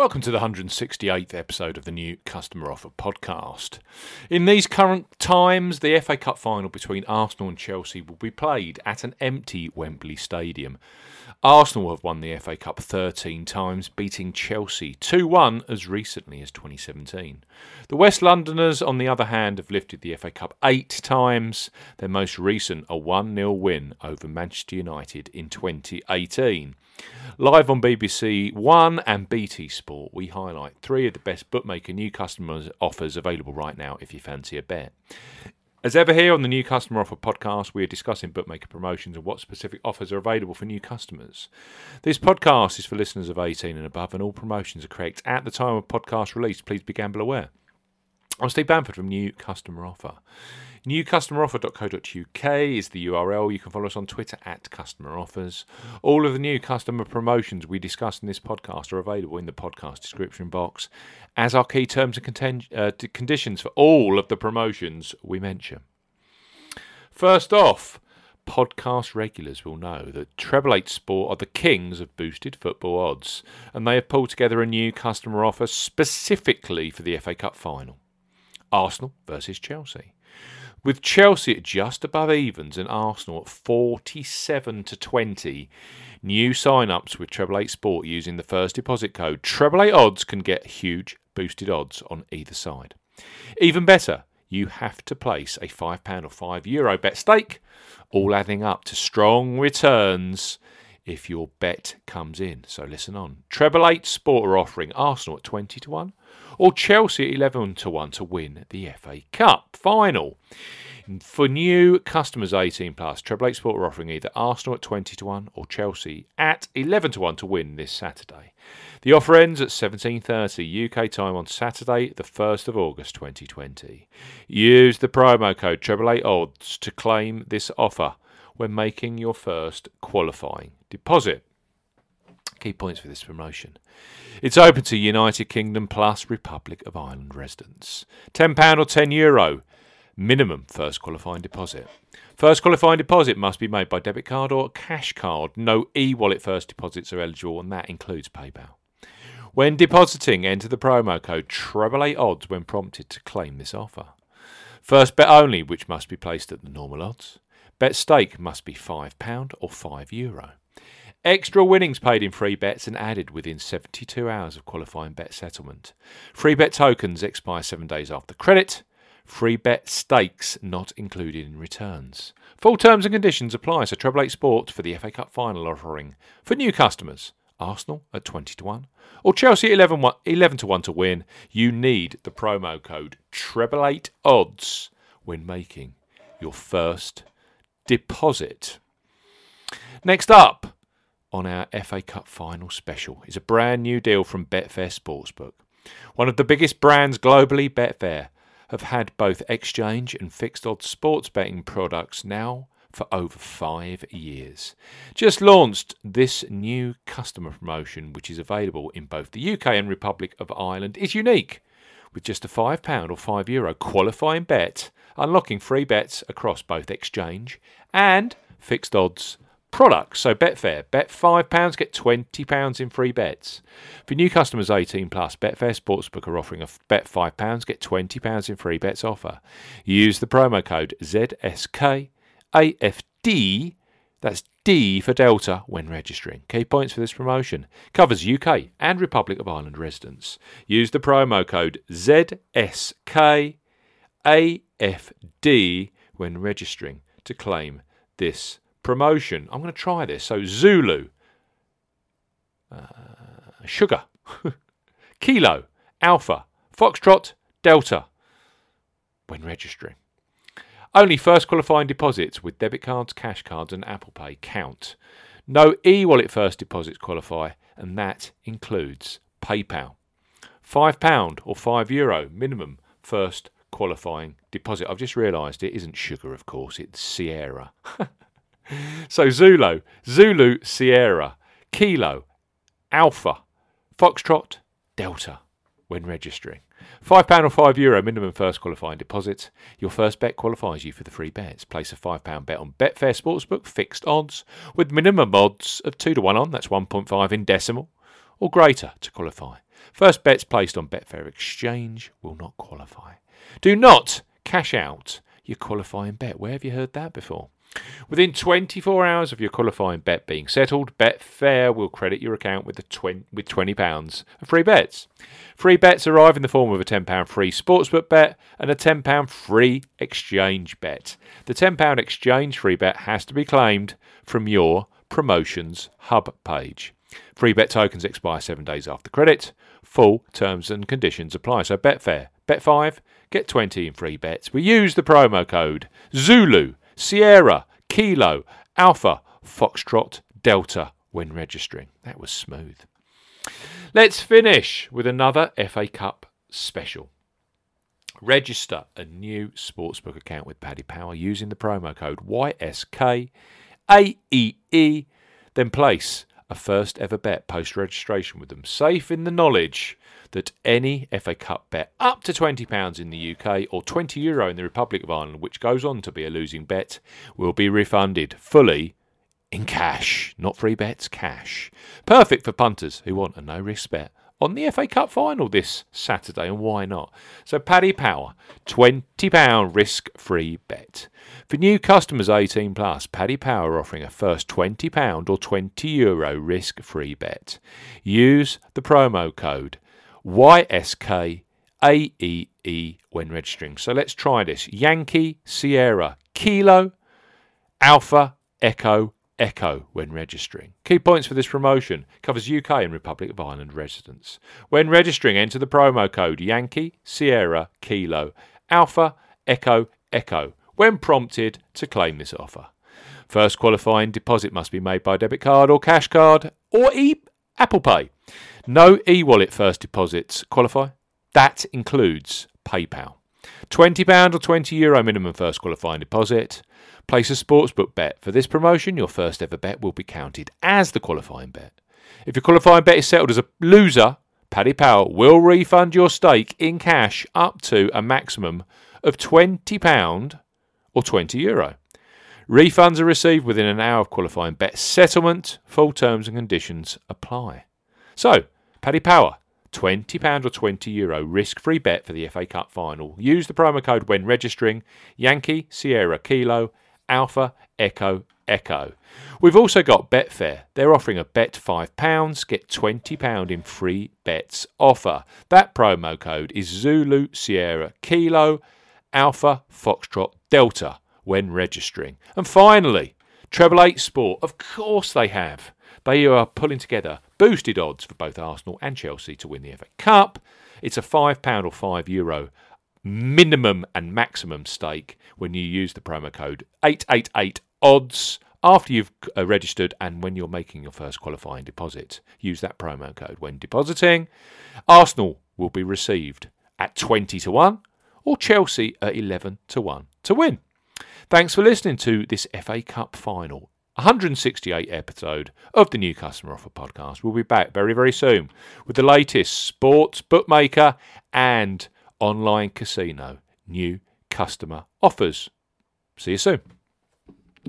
Welcome to the 168th episode of the new Customer Offer podcast. In these current times, the FA Cup final between Arsenal and Chelsea will be played at an empty Wembley Stadium. Arsenal have won the FA Cup 13 times, beating Chelsea 2 1 as recently as 2017. The West Londoners, on the other hand, have lifted the FA Cup eight times, their most recent a 1 0 win over Manchester United in 2018. Live on BBC One and BT Sport, we highlight three of the best bookmaker new customers offers available right now if you fancy a bet. As ever, here on the New Customer Offer podcast, we are discussing bookmaker promotions and what specific offers are available for new customers. This podcast is for listeners of 18 and above, and all promotions are correct at the time of podcast release. Please be gamble aware. I'm Steve Bamford from New Customer Offer. NewCustomeroffer.co.uk is the URL. You can follow us on Twitter at Customer Offers. All of the new customer promotions we discuss in this podcast are available in the podcast description box, as are key terms and conten- uh, conditions for all of the promotions we mention. First off, podcast regulars will know that Treble Eight Sport are the kings of boosted football odds, and they have pulled together a new customer offer specifically for the FA Cup final. Arsenal versus Chelsea with Chelsea at just above evens and Arsenal at 47 to 20. New sign-ups with Treble Eight Sport using the first deposit code Treble Eight Odds can get huge boosted odds on either side. Even better, you have to place a £5 or €5 Euro bet stake, all adding up to strong returns if your bet comes in. So listen on. Treble Eight Sport are offering Arsenal at 20 to 1 or Chelsea at 11 to 1 to win the FA Cup final. For new customers 18 plus, Treble Eight Sport are offering either Arsenal at 20 to 1 or Chelsea at 11 to 1 to win this Saturday. The offer ends at 17:30 UK time on Saturday, the 1st of August 2020. Use the promo code Treble Eight Odds to claim this offer when making your first qualifying deposit. Key points for this promotion. It's open to United Kingdom plus Republic of Ireland residents. £10 or €10 Euro minimum first qualifying deposit. First qualifying deposit must be made by debit card or cash card. No e wallet first deposits are eligible, and that includes PayPal. When depositing, enter the promo code Eight Odds when prompted to claim this offer. First bet only, which must be placed at the normal odds. Bet stake must be £5 or €5. Euro. Extra winnings paid in free bets and added within 72 hours of qualifying bet settlement. Free bet tokens expire seven days after credit. Free bet stakes not included in returns. Full terms and conditions apply. So Treble Eight Sport for the FA Cup final offering for new customers. Arsenal at 20 to 1 or Chelsea at 11, 11 to 1 to win. You need the promo code Treble Eight Odds when making your first deposit. Next up on our FA Cup final special is a brand new deal from Betfair Sportsbook. One of the biggest brands globally, Betfair, have had both exchange and fixed odds sports betting products now for over five years. Just launched this new customer promotion, which is available in both the UK and Republic of Ireland, is unique. With just a £5 or €5 Euro qualifying bet, unlocking free bets across both exchange and fixed odds products. So Betfair, bet £5, get £20 in free bets. For new customers 18 plus, Betfair Sportsbook are offering a bet £5, get £20 in free bets offer. Use the promo code ZSKAFD, that's D for Delta, when registering. Key points for this promotion covers UK and Republic of Ireland residents. Use the promo code ZSKAFD when registering to claim this promotion. I'm going to try this. So Zulu, uh, Sugar, Kilo, Alpha, Foxtrot, Delta when registering. Only first qualifying deposits with debit cards, cash cards, and Apple Pay count. No e wallet first deposits qualify, and that includes PayPal. £5 or €5 Euro minimum first qualifying deposit. I've just realised it isn't sugar, of course, it's Sierra. so Zulu, Zulu, Sierra, Kilo, Alpha, Foxtrot, Delta when registering. £5 or €5 Euro minimum first qualifying deposit. Your first bet qualifies you for the free bets. Place a £5 bet on Betfair Sportsbook, fixed odds, with minimum odds of 2 to 1 on, that's 1.5 in decimal, or greater to qualify. First bets placed on Betfair Exchange will not qualify. Do not cash out your qualifying bet. Where have you heard that before? Within 24 hours of your qualifying bet being settled, Betfair will credit your account with, twen- with £20 of free bets. Free bets arrive in the form of a £10 free sportsbook bet and a £10 free exchange bet. The £10 exchange free bet has to be claimed from your promotions hub page. Free bet tokens expire seven days after credit. Full terms and conditions apply. So Betfair, bet 5, get 20 in free bets. We use the promo code Zulu Sierra, Kilo, Alpha, Foxtrot, Delta when registering. That was smooth. Let's finish with another FA Cup special. Register a new sportsbook account with Paddy Power using the promo code YSKAEE. Then place a first ever bet post registration with them, safe in the knowledge that any FA Cup bet up to £20 in the UK or €20 Euro in the Republic of Ireland, which goes on to be a losing bet, will be refunded fully in cash. Not free bets, cash. Perfect for punters who want a no risk bet on the FA Cup final this Saturday, and why not? So, Paddy Power, £20 risk free bet. For new customers 18 plus, Paddy Power offering a first £20 or €20 Euro risk free bet. Use the promo code YSKAEE when registering. So let's try this Yankee Sierra Kilo Alpha Echo Echo when registering. Key points for this promotion covers UK and Republic of Ireland residents. When registering, enter the promo code Yankee Sierra Kilo Alpha Echo Echo when prompted to claim this offer. First qualifying deposit must be made by debit card or cash card or e- Apple Pay. No e wallet first deposits qualify. That includes PayPal. £20 or €20 Euro minimum first qualifying deposit. Place a sportsbook bet. For this promotion, your first ever bet will be counted as the qualifying bet. If your qualifying bet is settled as a loser, Paddy Power will refund your stake in cash up to a maximum of £20 or €20 Euro. Refunds are received within an hour of qualifying bet settlement. Full terms and conditions apply. So, Paddy Power, £20 or €20 Euro risk free bet for the FA Cup final. Use the promo code when registering Yankee Sierra Kilo Alpha Echo Echo. We've also got Betfair. They're offering a bet £5, get £20 in free bets offer. That promo code is Zulu Sierra Kilo Alpha Foxtrot Delta when registering. And finally, Treble Eight Sport. Of course they have. They are pulling together boosted odds for both Arsenal and Chelsea to win the FA Cup. It's a £5 or €5 Euro minimum and maximum stake when you use the promo code 888 odds after you've uh, registered and when you're making your first qualifying deposit. Use that promo code when depositing. Arsenal will be received at 20 to 1 or Chelsea at 11 to 1 to win. Thanks for listening to this FA Cup final 168 episode of the New Customer Offer podcast. We'll be back very, very soon with the latest sports bookmaker and online casino new customer offers. See you soon.